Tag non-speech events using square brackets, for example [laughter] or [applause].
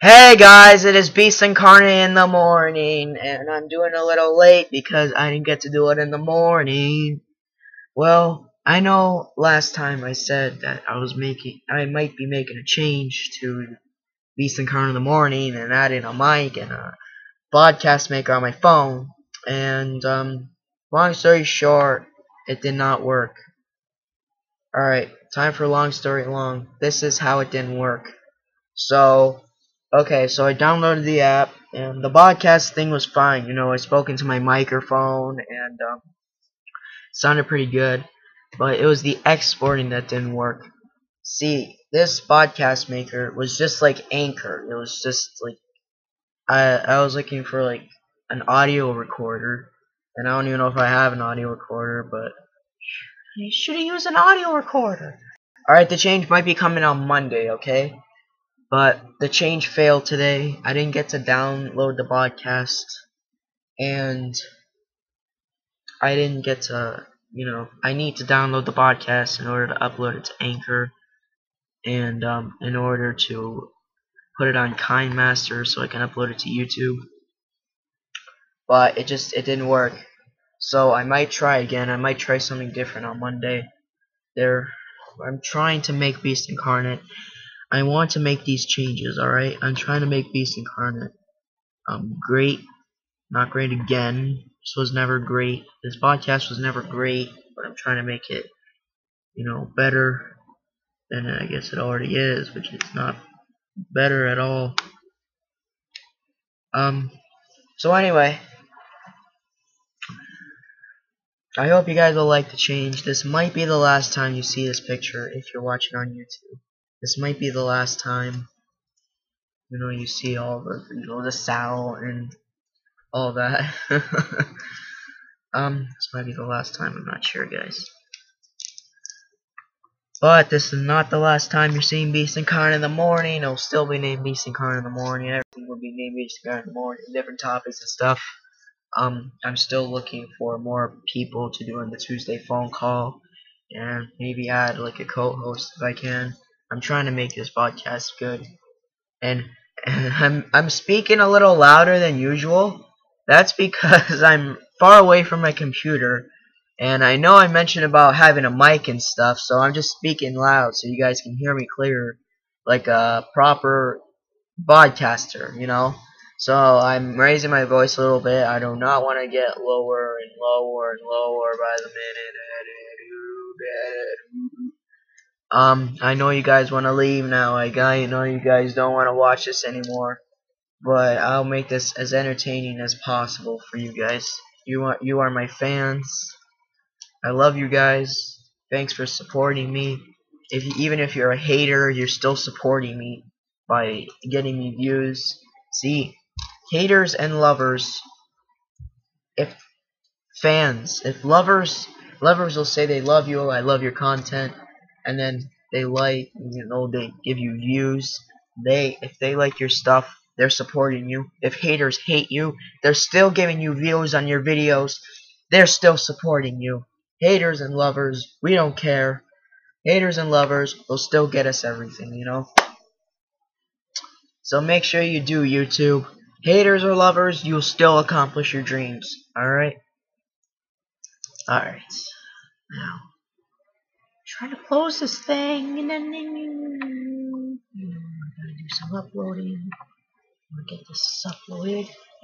Hey guys, it is Beast Incarnate in the morning, and I'm doing a little late because I didn't get to do it in the morning. Well, I know last time I said that I was making, I might be making a change to Beast Incarnate in the morning and adding a mic and a podcast maker on my phone, and um, long story short, it did not work. Alright, time for long story long. This is how it didn't work. So, Okay, so I downloaded the app, and the podcast thing was fine. You know, I spoke into my microphone, and um, sounded pretty good. But it was the exporting that didn't work. See, this podcast maker was just like Anchor. It was just like I I was looking for like an audio recorder, and I don't even know if I have an audio recorder, but I should have used an audio recorder. All right, the change might be coming on Monday. Okay. But the change failed today. I didn't get to download the podcast. And I didn't get to, you know, I need to download the podcast in order to upload it to Anchor. And um, in order to put it on KineMaster so I can upload it to YouTube. But it just, it didn't work. So I might try again. I might try something different on Monday. There, I'm trying to make Beast Incarnate I want to make these changes, alright? I'm trying to make Beast Incarnate um, great, not great again. This was never great. This podcast was never great, but I'm trying to make it, you know, better than I guess it already is, which is not better at all. Um, so anyway, I hope you guys will like the change. This might be the last time you see this picture if you're watching on YouTube. This might be the last time you know you see all the you know the saddle and all that. [laughs] um, this might be the last time. I'm not sure, guys. But this is not the last time you're seeing Beast Incarnate in the morning. It'll still be named Beast Incarnate in the morning. Everything will be named Beast Incarnate in the morning. Different topics and stuff. Um, I'm still looking for more people to do on the Tuesday phone call, and maybe add like a co-host if I can. I'm trying to make this podcast good. And, and [laughs] I'm I'm speaking a little louder than usual. That's because [laughs] I'm far away from my computer. And I know I mentioned about having a mic and stuff, so I'm just speaking loud so you guys can hear me clear like a proper broadcaster, you know? So I'm raising my voice a little bit. I do not want to get lower and lower and lower by the minute. Um, I know you guys want to leave now. I, know you guys don't want to watch this anymore. But I'll make this as entertaining as possible for you guys. You are, you are my fans. I love you guys. Thanks for supporting me. If you, even if you're a hater, you're still supporting me by getting me views. See, haters and lovers. If fans, if lovers, lovers will say they love you. I love your content and then they like, you know, they give you views. They, if they like your stuff, they're supporting you. If haters hate you, they're still giving you views on your videos. They're still supporting you. Haters and lovers, we don't care. Haters and lovers will still get us everything, you know? So make sure you do, YouTube. Haters or lovers, you'll still accomplish your dreams. Alright? Alright. Now trying to close this thing and then I gotta do some uploading. I'll get this uploaded.